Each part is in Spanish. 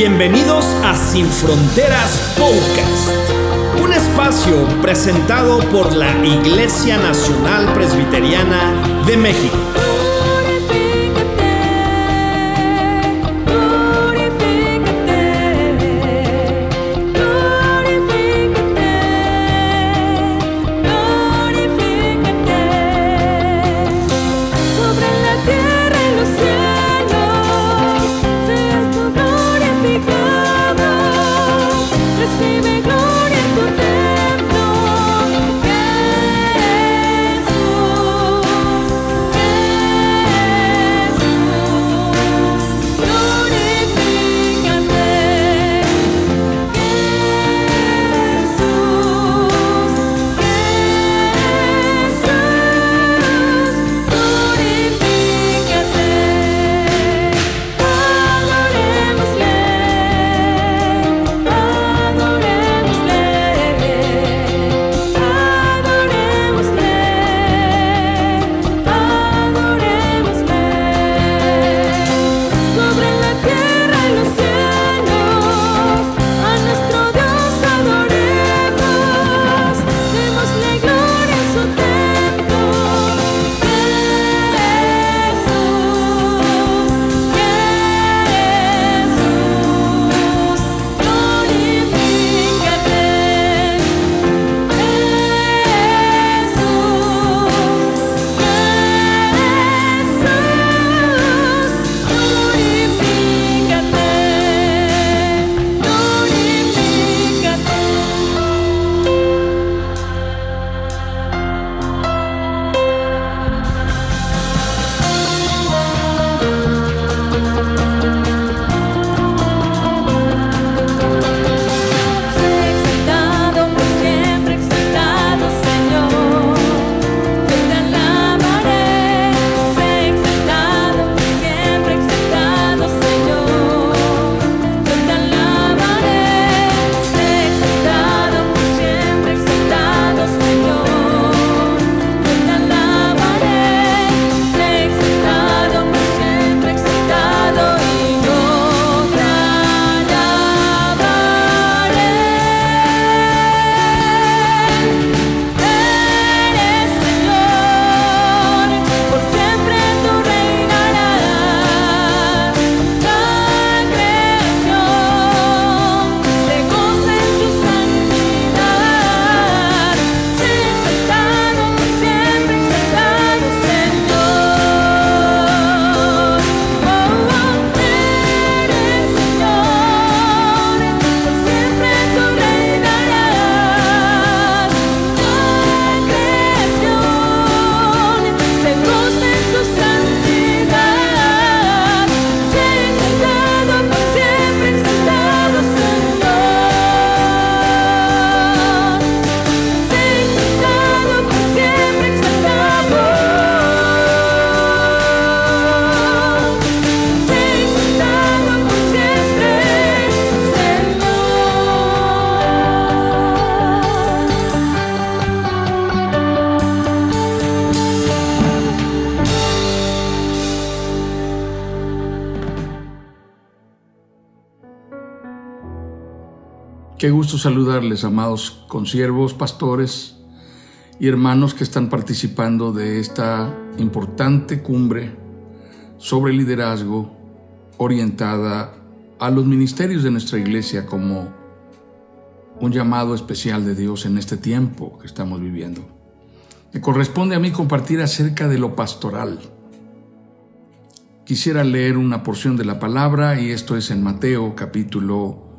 Bienvenidos a Sin Fronteras Podcast, un espacio presentado por la Iglesia Nacional Presbiteriana de México. Qué gusto saludarles, amados consiervos, pastores y hermanos que están participando de esta importante cumbre sobre liderazgo orientada a los ministerios de nuestra iglesia como un llamado especial de Dios en este tiempo que estamos viviendo. Me corresponde a mí compartir acerca de lo pastoral. Quisiera leer una porción de la palabra y esto es en Mateo capítulo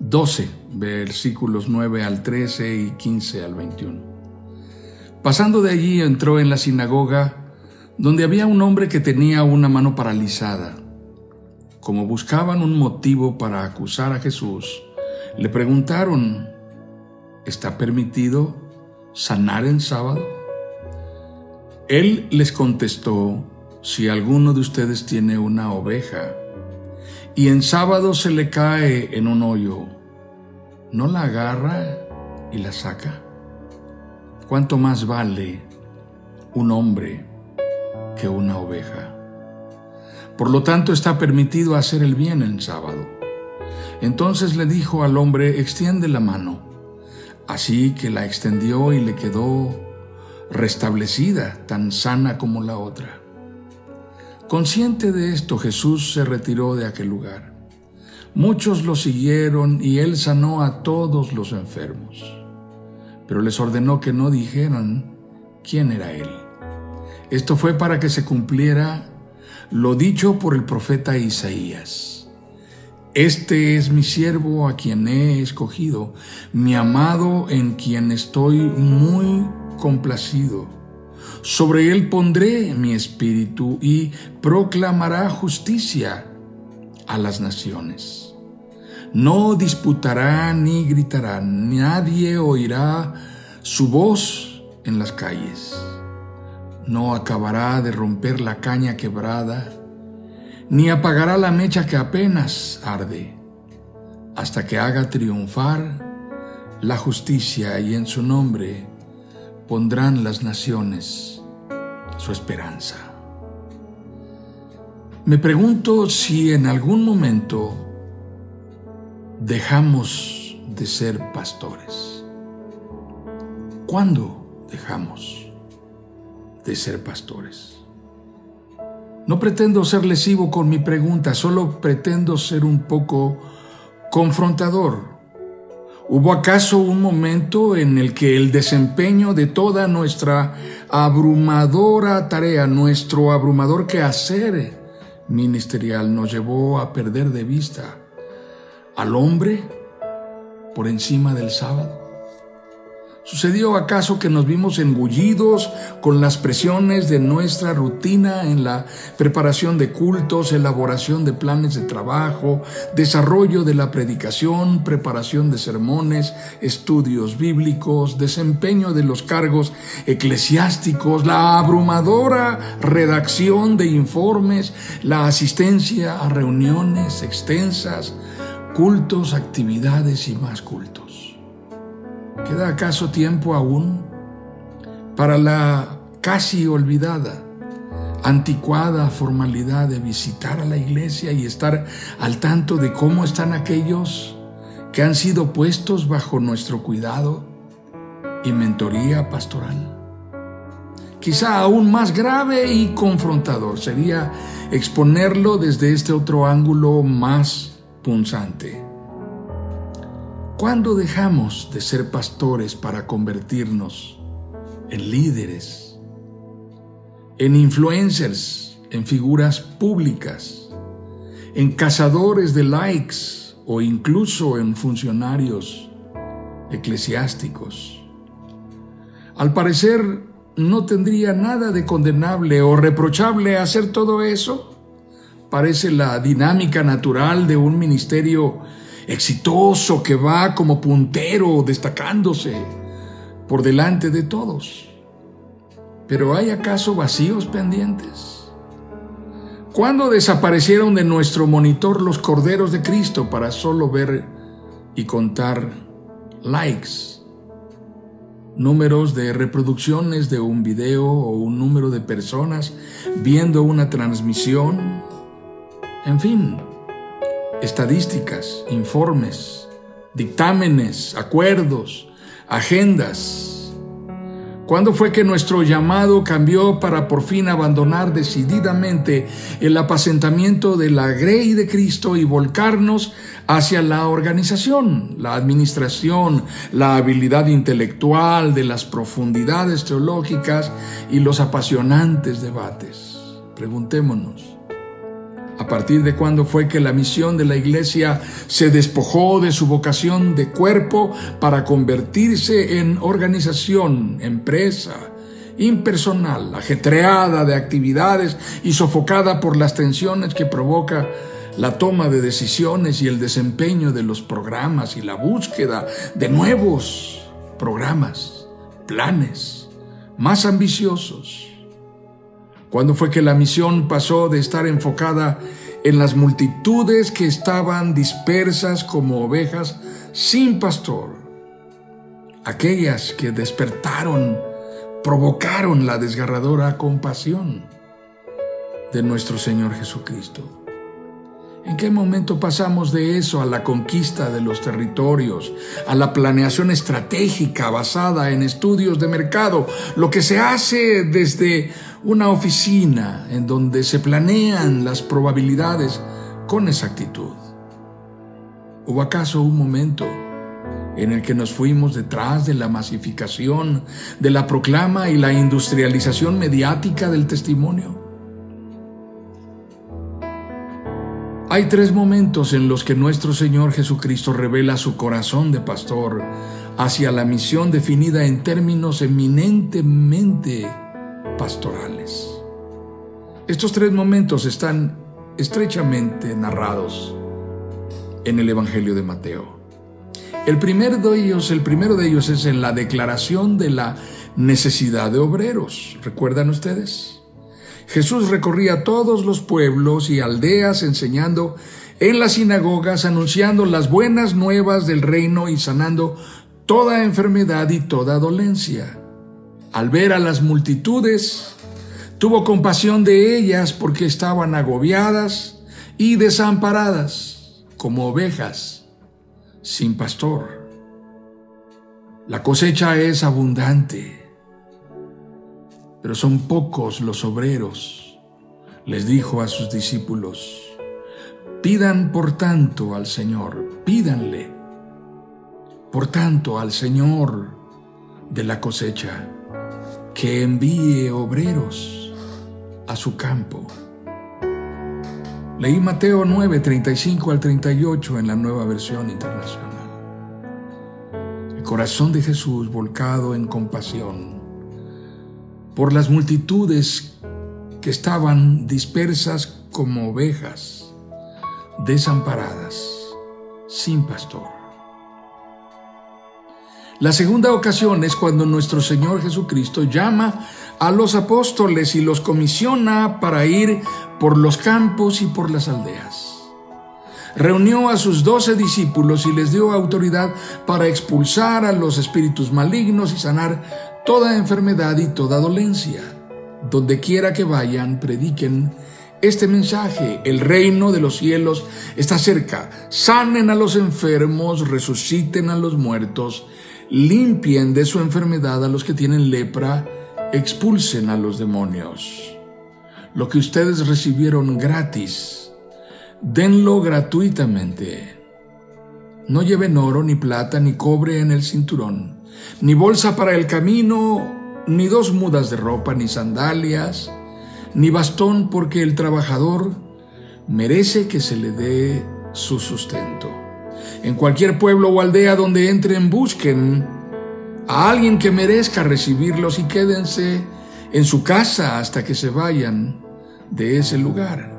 12, versículos 9 al 13 y 15 al 21. Pasando de allí entró en la sinagoga, donde había un hombre que tenía una mano paralizada. Como buscaban un motivo para acusar a Jesús, le preguntaron, ¿está permitido sanar en sábado? Él les contestó, si alguno de ustedes tiene una oveja y en sábado se le cae en un hoyo, ¿no la agarra y la saca? ¿Cuánto más vale un hombre que una oveja? Por lo tanto, está permitido hacer el bien en sábado. Entonces le dijo al hombre, extiende la mano. Así que la extendió y le quedó restablecida, tan sana como la otra. Consciente de esto, Jesús se retiró de aquel lugar. Muchos lo siguieron y él sanó a todos los enfermos, pero les ordenó que no dijeran quién era él. Esto fue para que se cumpliera lo dicho por el profeta Isaías. Este es mi siervo a quien he escogido, mi amado en quien estoy muy complacido. Sobre él pondré mi espíritu y proclamará justicia a las naciones. No disputará ni gritará, nadie oirá su voz en las calles. No acabará de romper la caña quebrada, ni apagará la mecha que apenas arde, hasta que haga triunfar la justicia y en su nombre pondrán las naciones su esperanza. Me pregunto si en algún momento dejamos de ser pastores. ¿Cuándo dejamos de ser pastores? No pretendo ser lesivo con mi pregunta, solo pretendo ser un poco confrontador ¿Hubo acaso un momento en el que el desempeño de toda nuestra abrumadora tarea, nuestro abrumador quehacer ministerial nos llevó a perder de vista al hombre por encima del sábado? ¿Sucedió acaso que nos vimos engullidos con las presiones de nuestra rutina en la preparación de cultos, elaboración de planes de trabajo, desarrollo de la predicación, preparación de sermones, estudios bíblicos, desempeño de los cargos eclesiásticos, la abrumadora redacción de informes, la asistencia a reuniones extensas, cultos, actividades y más cultos? ¿Queda acaso tiempo aún para la casi olvidada, anticuada formalidad de visitar a la iglesia y estar al tanto de cómo están aquellos que han sido puestos bajo nuestro cuidado y mentoría pastoral? Quizá aún más grave y confrontador sería exponerlo desde este otro ángulo más punzante. ¿Cuándo dejamos de ser pastores para convertirnos en líderes, en influencers, en figuras públicas, en cazadores de likes o incluso en funcionarios eclesiásticos? Al parecer, no tendría nada de condenable o reprochable hacer todo eso. Parece la dinámica natural de un ministerio exitoso que va como puntero, destacándose por delante de todos. Pero ¿hay acaso vacíos pendientes? ¿Cuándo desaparecieron de nuestro monitor los corderos de Cristo para solo ver y contar likes? Números de reproducciones de un video o un número de personas viendo una transmisión. En fin, estadísticas, informes, dictámenes, acuerdos, agendas. ¿Cuándo fue que nuestro llamado cambió para por fin abandonar decididamente el apacentamiento de la grey de Cristo y volcarnos hacia la organización, la administración, la habilidad intelectual de las profundidades teológicas y los apasionantes debates? Preguntémonos. ¿A partir de cuándo fue que la misión de la iglesia se despojó de su vocación de cuerpo para convertirse en organización, empresa, impersonal, ajetreada de actividades y sofocada por las tensiones que provoca la toma de decisiones y el desempeño de los programas y la búsqueda de nuevos programas, planes más ambiciosos? ¿Cuándo fue que la misión pasó de estar enfocada en las multitudes que estaban dispersas como ovejas sin pastor? Aquellas que despertaron, provocaron la desgarradora compasión de nuestro Señor Jesucristo. ¿En qué momento pasamos de eso a la conquista de los territorios, a la planeación estratégica basada en estudios de mercado, lo que se hace desde una oficina en donde se planean las probabilidades con exactitud? ¿Hubo acaso un momento en el que nos fuimos detrás de la masificación, de la proclama y la industrialización mediática del testimonio? Hay tres momentos en los que nuestro Señor Jesucristo revela su corazón de pastor hacia la misión definida en términos eminentemente pastorales. Estos tres momentos están estrechamente narrados en el Evangelio de Mateo. El primero de ellos, el primero de ellos es en la declaración de la necesidad de obreros. ¿Recuerdan ustedes? Jesús recorría todos los pueblos y aldeas enseñando en las sinagogas, anunciando las buenas nuevas del reino y sanando toda enfermedad y toda dolencia. Al ver a las multitudes, tuvo compasión de ellas porque estaban agobiadas y desamparadas como ovejas sin pastor. La cosecha es abundante pero son pocos los obreros. Les dijo a sus discípulos, pidan por tanto al Señor, pídanle, por tanto al Señor de la cosecha, que envíe obreros a su campo. Leí Mateo 9, 35 al 38 en la nueva versión internacional. El corazón de Jesús volcado en compasión por las multitudes que estaban dispersas como ovejas, desamparadas, sin pastor. La segunda ocasión es cuando nuestro Señor Jesucristo llama a los apóstoles y los comisiona para ir por los campos y por las aldeas. Reunió a sus doce discípulos y les dio autoridad para expulsar a los espíritus malignos y sanar toda enfermedad y toda dolencia. Donde quiera que vayan, prediquen este mensaje. El reino de los cielos está cerca. Sanen a los enfermos, resuciten a los muertos, limpien de su enfermedad a los que tienen lepra, expulsen a los demonios. Lo que ustedes recibieron gratis, denlo gratuitamente. No lleven oro, ni plata, ni cobre en el cinturón ni bolsa para el camino, ni dos mudas de ropa, ni sandalias, ni bastón, porque el trabajador merece que se le dé su sustento. En cualquier pueblo o aldea donde entren, busquen a alguien que merezca recibirlos y quédense en su casa hasta que se vayan de ese lugar.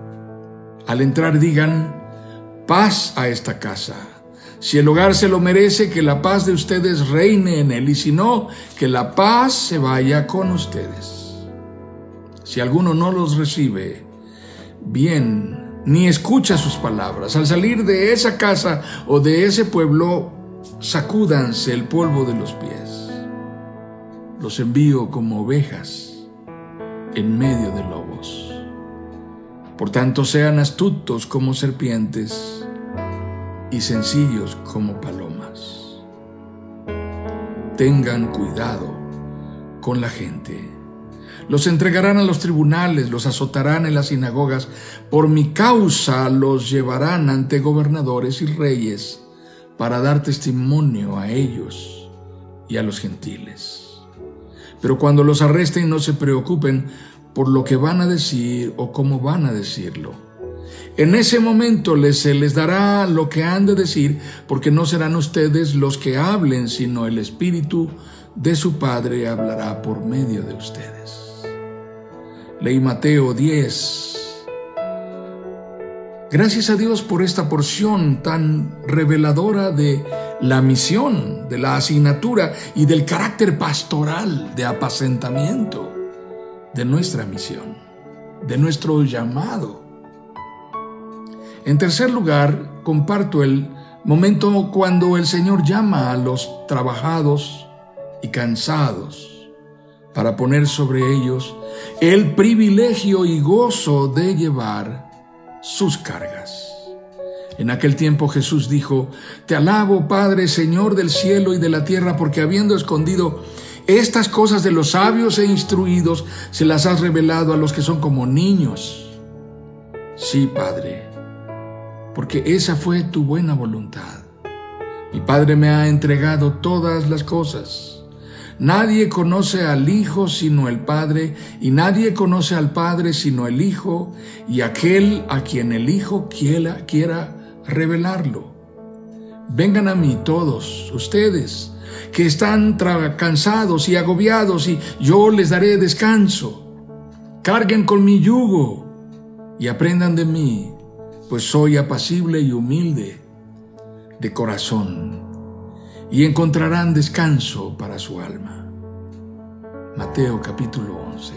Al entrar digan, paz a esta casa. Si el hogar se lo merece, que la paz de ustedes reine en él, y si no, que la paz se vaya con ustedes. Si alguno no los recibe, bien, ni escucha sus palabras, al salir de esa casa o de ese pueblo, sacúdanse el polvo de los pies. Los envío como ovejas en medio de lobos. Por tanto, sean astutos como serpientes y sencillos como palomas. Tengan cuidado con la gente. Los entregarán a los tribunales, los azotarán en las sinagogas. Por mi causa los llevarán ante gobernadores y reyes para dar testimonio a ellos y a los gentiles. Pero cuando los arresten no se preocupen por lo que van a decir o cómo van a decirlo en ese momento les, se les dará lo que han de decir, porque no serán ustedes los que hablen, sino el Espíritu de su Padre hablará por medio de ustedes. Leí Mateo 10. Gracias a Dios por esta porción tan reveladora de la misión, de la asignatura y del carácter pastoral de apacentamiento de nuestra misión, de nuestro llamado en tercer lugar, comparto el momento cuando el Señor llama a los trabajados y cansados para poner sobre ellos el privilegio y gozo de llevar sus cargas. En aquel tiempo Jesús dijo, Te alabo, Padre, Señor del cielo y de la tierra, porque habiendo escondido estas cosas de los sabios e instruidos, se las has revelado a los que son como niños. Sí, Padre, porque esa fue tu buena voluntad. Mi Padre me ha entregado todas las cosas. Nadie conoce al Hijo sino el Padre, y nadie conoce al Padre sino el Hijo, y aquel a quien el Hijo quiera, quiera revelarlo. Vengan a mí todos, ustedes, que están cansados y agobiados, y yo les daré descanso. Carguen con mi yugo y aprendan de mí, pues soy apacible y humilde de corazón, y encontrarán descanso para su alma. Mateo capítulo 11.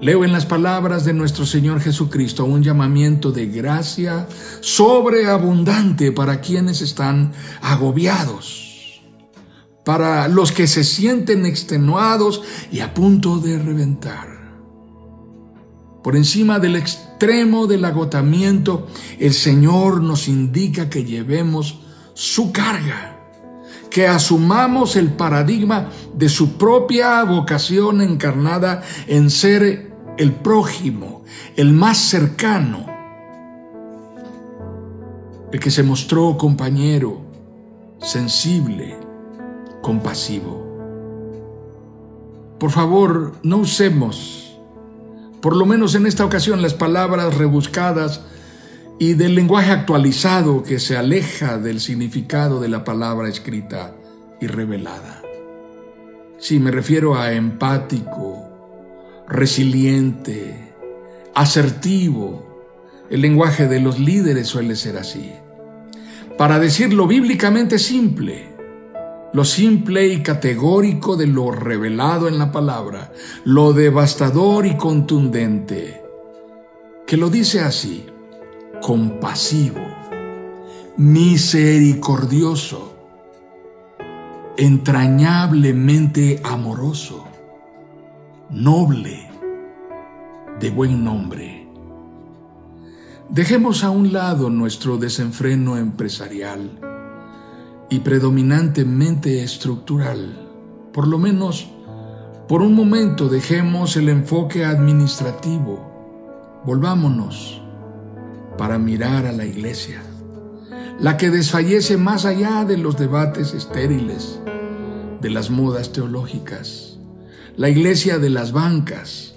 Leo en las palabras de nuestro Señor Jesucristo un llamamiento de gracia sobreabundante para quienes están agobiados, para los que se sienten extenuados y a punto de reventar. Por encima del extremo del agotamiento, el Señor nos indica que llevemos su carga, que asumamos el paradigma de su propia vocación encarnada en ser el prójimo, el más cercano, el que se mostró compañero, sensible, compasivo. Por favor, no usemos, por lo menos en esta ocasión, las palabras rebuscadas y del lenguaje actualizado que se aleja del significado de la palabra escrita y revelada. Si me refiero a empático, resiliente, asertivo. El lenguaje de los líderes suele ser así. Para decirlo bíblicamente simple, lo simple y categórico de lo revelado en la palabra, lo devastador y contundente, que lo dice así, compasivo, misericordioso, entrañablemente amoroso noble, de buen nombre. Dejemos a un lado nuestro desenfreno empresarial y predominantemente estructural. Por lo menos, por un momento dejemos el enfoque administrativo. Volvámonos para mirar a la iglesia, la que desfallece más allá de los debates estériles, de las modas teológicas. La iglesia de las bancas,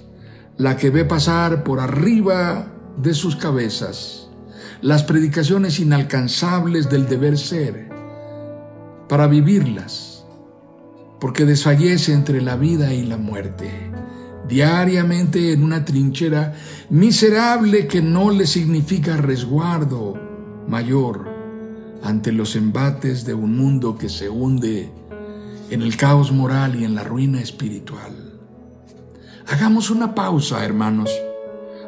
la que ve pasar por arriba de sus cabezas las predicaciones inalcanzables del deber ser, para vivirlas, porque desfallece entre la vida y la muerte, diariamente en una trinchera miserable que no le significa resguardo mayor ante los embates de un mundo que se hunde en el caos moral y en la ruina espiritual. Hagamos una pausa, hermanos.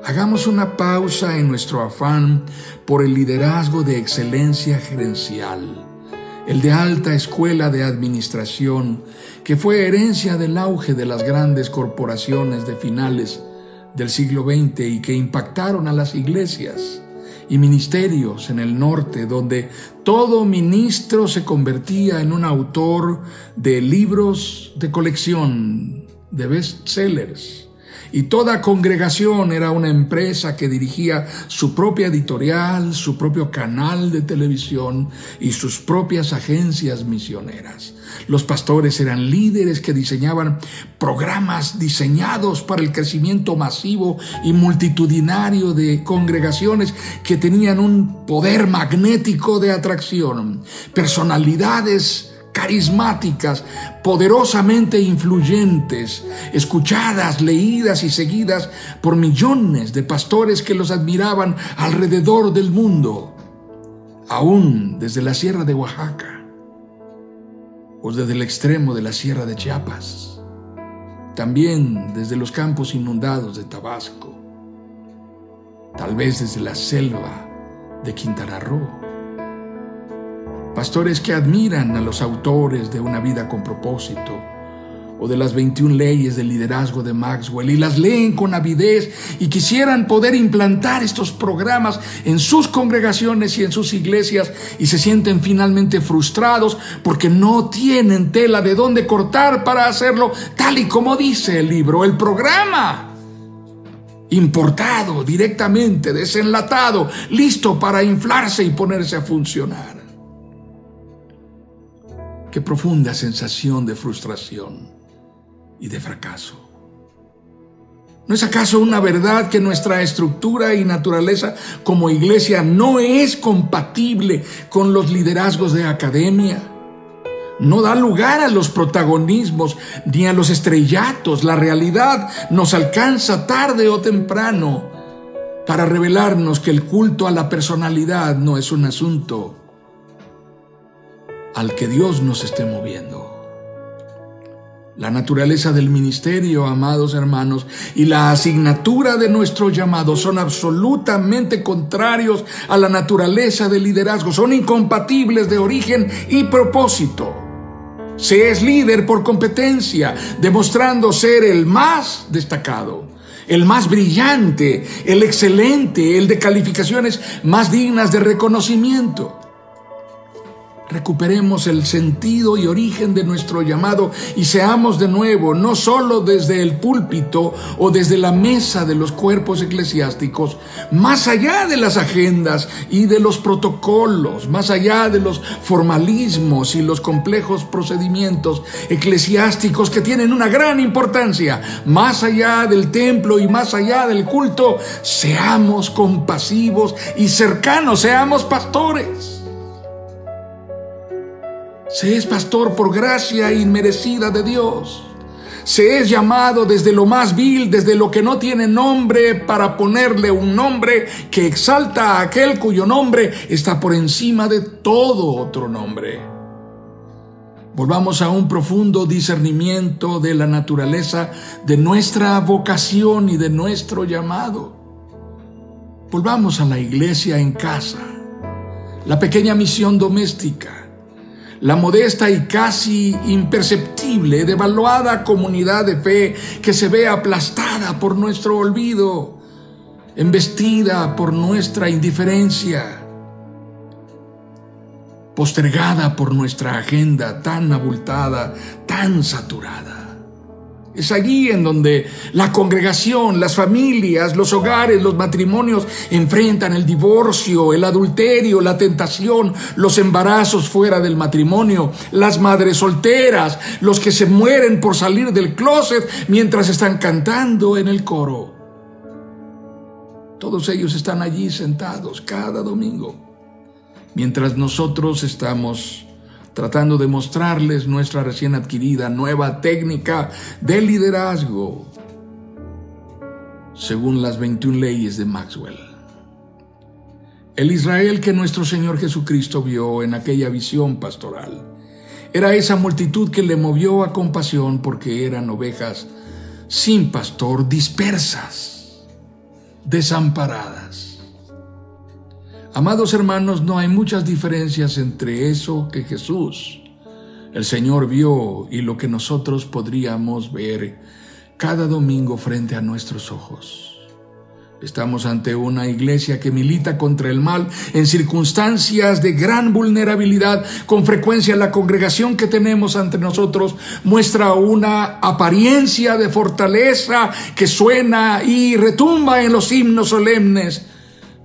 Hagamos una pausa en nuestro afán por el liderazgo de excelencia gerencial, el de alta escuela de administración, que fue herencia del auge de las grandes corporaciones de finales del siglo XX y que impactaron a las iglesias y ministerios en el norte, donde todo ministro se convertía en un autor de libros de colección, de bestsellers y toda congregación era una empresa que dirigía su propia editorial, su propio canal de televisión y sus propias agencias misioneras. Los pastores eran líderes que diseñaban programas diseñados para el crecimiento masivo y multitudinario de congregaciones que tenían un poder magnético de atracción, personalidades carismáticas, poderosamente influyentes, escuchadas, leídas y seguidas por millones de pastores que los admiraban alrededor del mundo, aún desde la sierra de Oaxaca o desde el extremo de la sierra de Chiapas, también desde los campos inundados de Tabasco, tal vez desde la selva de Quintana Roo pastores que admiran a los autores de una vida con propósito, o de las 21 leyes del liderazgo de Maxwell y las leen con avidez y quisieran poder implantar estos programas en sus congregaciones y en sus iglesias y se sienten finalmente frustrados porque no tienen tela de dónde cortar para hacerlo tal y como dice el libro, el programa importado directamente, desenlatado, listo para inflarse y ponerse a funcionar. Qué profunda sensación de frustración y de fracaso. ¿No es acaso una verdad que nuestra estructura y naturaleza como iglesia no es compatible con los liderazgos de academia? No da lugar a los protagonismos ni a los estrellatos. La realidad nos alcanza tarde o temprano para revelarnos que el culto a la personalidad no es un asunto al que Dios nos esté moviendo. La naturaleza del ministerio, amados hermanos, y la asignatura de nuestro llamado son absolutamente contrarios a la naturaleza del liderazgo, son incompatibles de origen y propósito. Se es líder por competencia, demostrando ser el más destacado, el más brillante, el excelente, el de calificaciones más dignas de reconocimiento recuperemos el sentido y origen de nuestro llamado y seamos de nuevo, no solo desde el púlpito o desde la mesa de los cuerpos eclesiásticos, más allá de las agendas y de los protocolos, más allá de los formalismos y los complejos procedimientos eclesiásticos que tienen una gran importancia, más allá del templo y más allá del culto, seamos compasivos y cercanos, seamos pastores. Se es pastor por gracia inmerecida de Dios. Se es llamado desde lo más vil, desde lo que no tiene nombre, para ponerle un nombre que exalta a aquel cuyo nombre está por encima de todo otro nombre. Volvamos a un profundo discernimiento de la naturaleza de nuestra vocación y de nuestro llamado. Volvamos a la iglesia en casa, la pequeña misión doméstica la modesta y casi imperceptible, devaluada comunidad de fe que se ve aplastada por nuestro olvido, embestida por nuestra indiferencia, postergada por nuestra agenda tan abultada, tan saturada. Es allí en donde la congregación, las familias, los hogares, los matrimonios enfrentan el divorcio, el adulterio, la tentación, los embarazos fuera del matrimonio, las madres solteras, los que se mueren por salir del closet mientras están cantando en el coro. Todos ellos están allí sentados cada domingo, mientras nosotros estamos tratando de mostrarles nuestra recién adquirida nueva técnica de liderazgo según las 21 leyes de Maxwell. El Israel que nuestro Señor Jesucristo vio en aquella visión pastoral era esa multitud que le movió a compasión porque eran ovejas sin pastor, dispersas, desamparadas. Amados hermanos, no hay muchas diferencias entre eso que Jesús, el Señor, vio y lo que nosotros podríamos ver cada domingo frente a nuestros ojos. Estamos ante una iglesia que milita contra el mal en circunstancias de gran vulnerabilidad. Con frecuencia la congregación que tenemos ante nosotros muestra una apariencia de fortaleza que suena y retumba en los himnos solemnes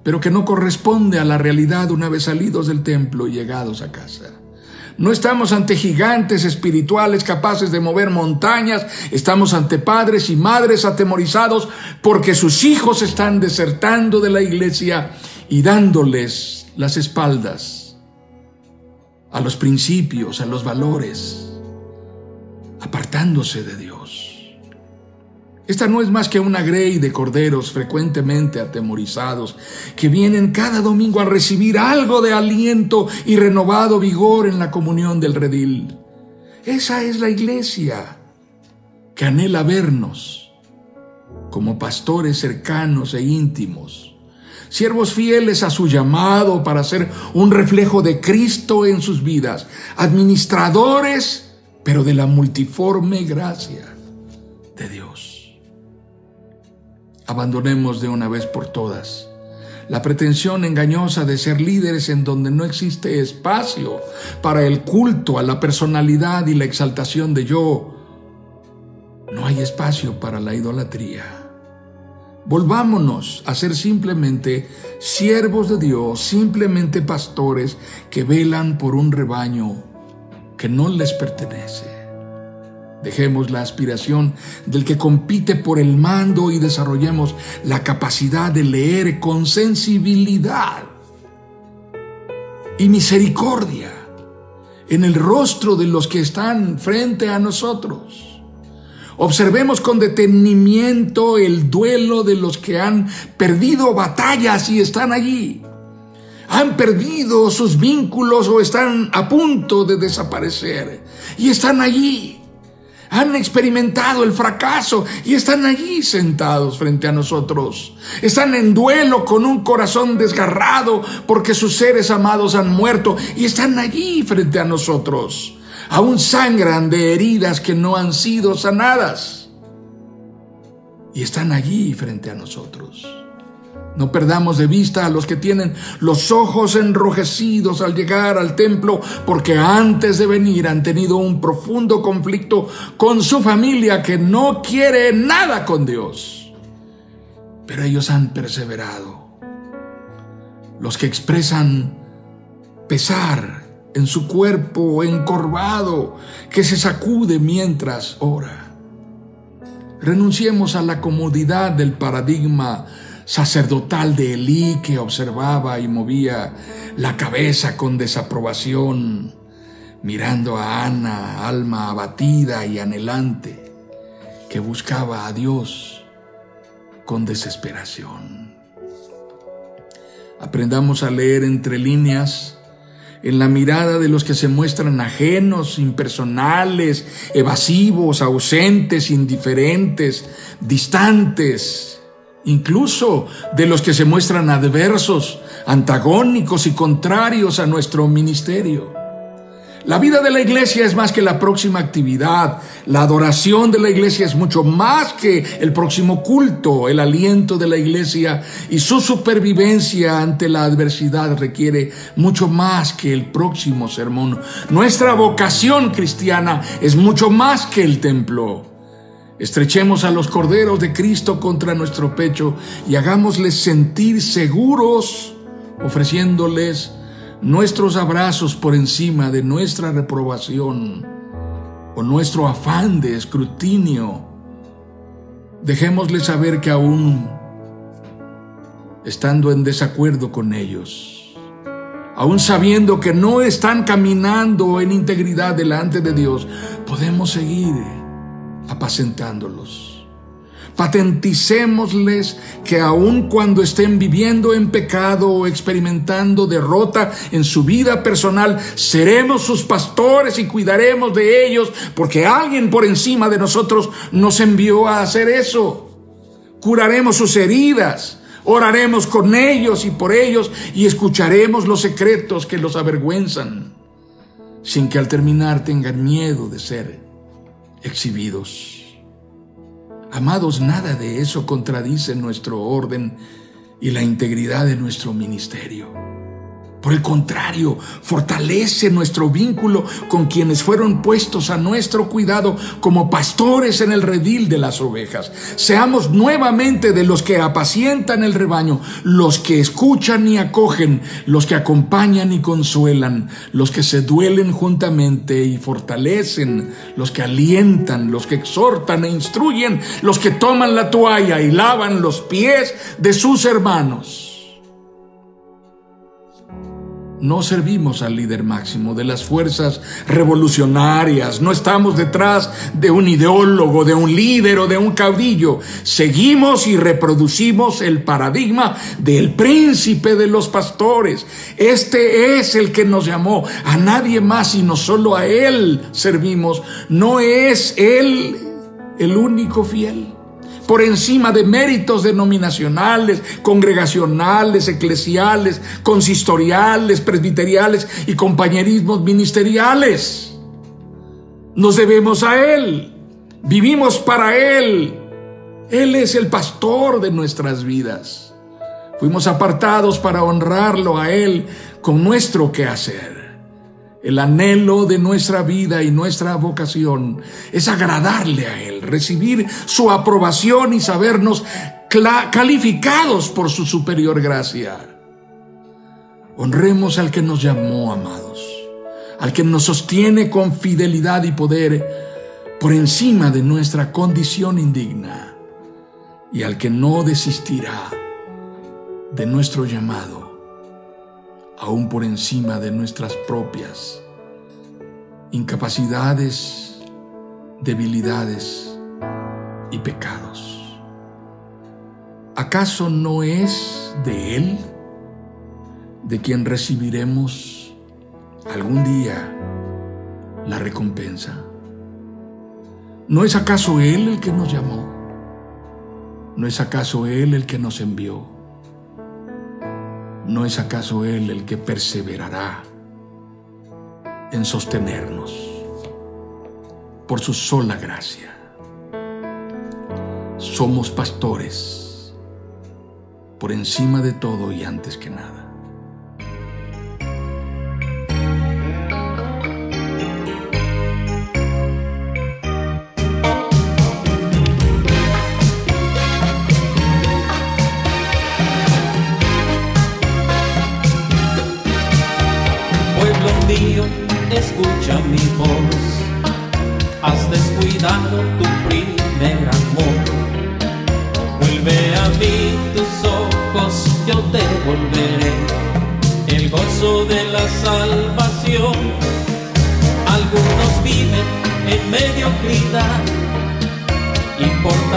pero que no corresponde a la realidad una vez salidos del templo y llegados a casa. No estamos ante gigantes espirituales capaces de mover montañas, estamos ante padres y madres atemorizados porque sus hijos están desertando de la iglesia y dándoles las espaldas a los principios, a los valores, apartándose de Dios. Esta no es más que una grey de corderos frecuentemente atemorizados que vienen cada domingo a recibir algo de aliento y renovado vigor en la comunión del redil. Esa es la iglesia que anhela vernos como pastores cercanos e íntimos, siervos fieles a su llamado para ser un reflejo de Cristo en sus vidas, administradores pero de la multiforme gracia de Dios. Abandonemos de una vez por todas la pretensión engañosa de ser líderes en donde no existe espacio para el culto a la personalidad y la exaltación de yo. No hay espacio para la idolatría. Volvámonos a ser simplemente siervos de Dios, simplemente pastores que velan por un rebaño que no les pertenece. Dejemos la aspiración del que compite por el mando y desarrollemos la capacidad de leer con sensibilidad y misericordia en el rostro de los que están frente a nosotros. Observemos con detenimiento el duelo de los que han perdido batallas y están allí. Han perdido sus vínculos o están a punto de desaparecer y están allí han experimentado el fracaso y están allí sentados frente a nosotros. Están en duelo con un corazón desgarrado porque sus seres amados han muerto y están allí frente a nosotros. Aún sangran de heridas que no han sido sanadas. Y están allí frente a nosotros. No perdamos de vista a los que tienen los ojos enrojecidos al llegar al templo porque antes de venir han tenido un profundo conflicto con su familia que no quiere nada con Dios. Pero ellos han perseverado. Los que expresan pesar en su cuerpo encorvado que se sacude mientras ora. Renunciemos a la comodidad del paradigma sacerdotal de Elí que observaba y movía la cabeza con desaprobación, mirando a Ana, alma abatida y anhelante, que buscaba a Dios con desesperación. Aprendamos a leer entre líneas en la mirada de los que se muestran ajenos, impersonales, evasivos, ausentes, indiferentes, distantes, incluso de los que se muestran adversos, antagónicos y contrarios a nuestro ministerio. La vida de la iglesia es más que la próxima actividad. La adoración de la iglesia es mucho más que el próximo culto. El aliento de la iglesia y su supervivencia ante la adversidad requiere mucho más que el próximo sermón. Nuestra vocación cristiana es mucho más que el templo. Estrechemos a los corderos de Cristo contra nuestro pecho y hagámosles sentir seguros, ofreciéndoles nuestros abrazos por encima de nuestra reprobación o nuestro afán de escrutinio. Dejémosles saber que aún estando en desacuerdo con ellos, aún sabiendo que no están caminando en integridad delante de Dios, podemos seguir apacentándolos. Patenticémosles que aun cuando estén viviendo en pecado o experimentando derrota en su vida personal, seremos sus pastores y cuidaremos de ellos porque alguien por encima de nosotros nos envió a hacer eso. Curaremos sus heridas, oraremos con ellos y por ellos y escucharemos los secretos que los avergüenzan, sin que al terminar tengan miedo de ser exhibidos. Amados, nada de eso contradice nuestro orden y la integridad de nuestro ministerio. Por el contrario, fortalece nuestro vínculo con quienes fueron puestos a nuestro cuidado como pastores en el redil de las ovejas. Seamos nuevamente de los que apacientan el rebaño, los que escuchan y acogen, los que acompañan y consuelan, los que se duelen juntamente y fortalecen, los que alientan, los que exhortan e instruyen, los que toman la toalla y lavan los pies de sus hermanos no servimos al líder máximo de las fuerzas revolucionarias, no estamos detrás de un ideólogo, de un líder o de un caudillo. Seguimos y reproducimos el paradigma del príncipe de los pastores. Este es el que nos llamó, a nadie más sino solo a él servimos. No es él el único fiel por encima de méritos denominacionales, congregacionales, eclesiales, consistoriales, presbiteriales y compañerismos ministeriales. Nos debemos a Él. Vivimos para Él. Él es el pastor de nuestras vidas. Fuimos apartados para honrarlo a Él con nuestro quehacer. El anhelo de nuestra vida y nuestra vocación es agradarle a Él, recibir su aprobación y sabernos calificados por su superior gracia. Honremos al que nos llamó, amados, al que nos sostiene con fidelidad y poder por encima de nuestra condición indigna y al que no desistirá de nuestro llamado aún por encima de nuestras propias incapacidades, debilidades y pecados. ¿Acaso no es de Él de quien recibiremos algún día la recompensa? ¿No es acaso Él el que nos llamó? ¿No es acaso Él el que nos envió? ¿No es acaso Él el que perseverará en sostenernos por su sola gracia? Somos pastores por encima de todo y antes que nada.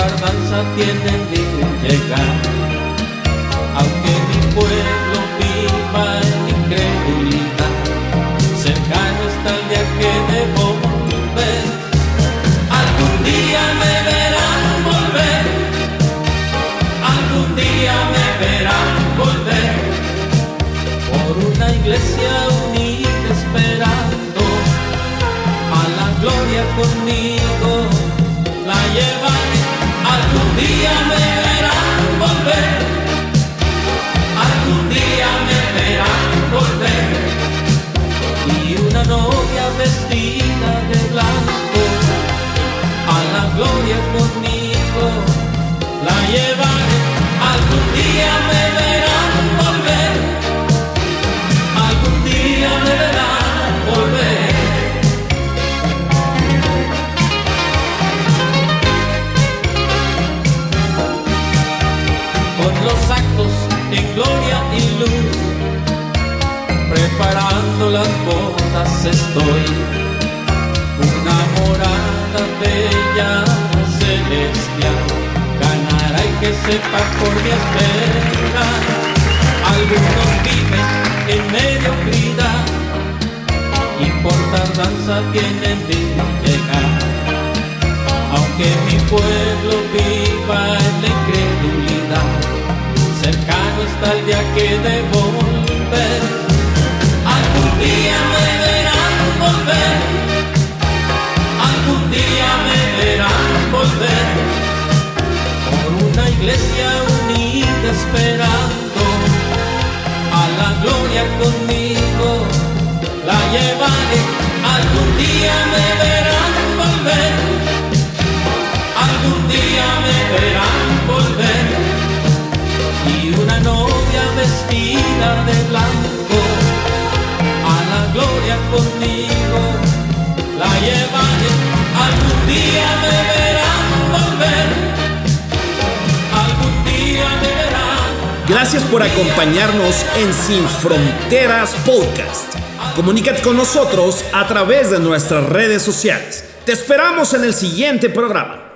Tardanza tienen de llegar. Aunque mi pueblo viva en incredulidad cercano está el día que debo volver. Algún día me verán volver, algún día me verán volver. Por una iglesia unida esperando a la gloria conmigo, gloria conmigo la llevaré. Algún día me las bodas estoy. Una morada bella, celestial, ganará y que sepa por mi espera. Algunos viven en mediocridad y por tardanza tienen de llegar. Aunque mi pueblo viva en la incredulidad, cercano está el día que debo iglesia unida esperando a la gloria conmigo, la llevaré, algún día me verán volver, algún día me verán volver, y una novia vestida de blanco gloria conmigo la llevaré. Algún día me verán volver. Gracias por acompañarnos en Sin Fronteras Podcast. Comunícate con nosotros a través de nuestras redes sociales. Te esperamos en el siguiente programa.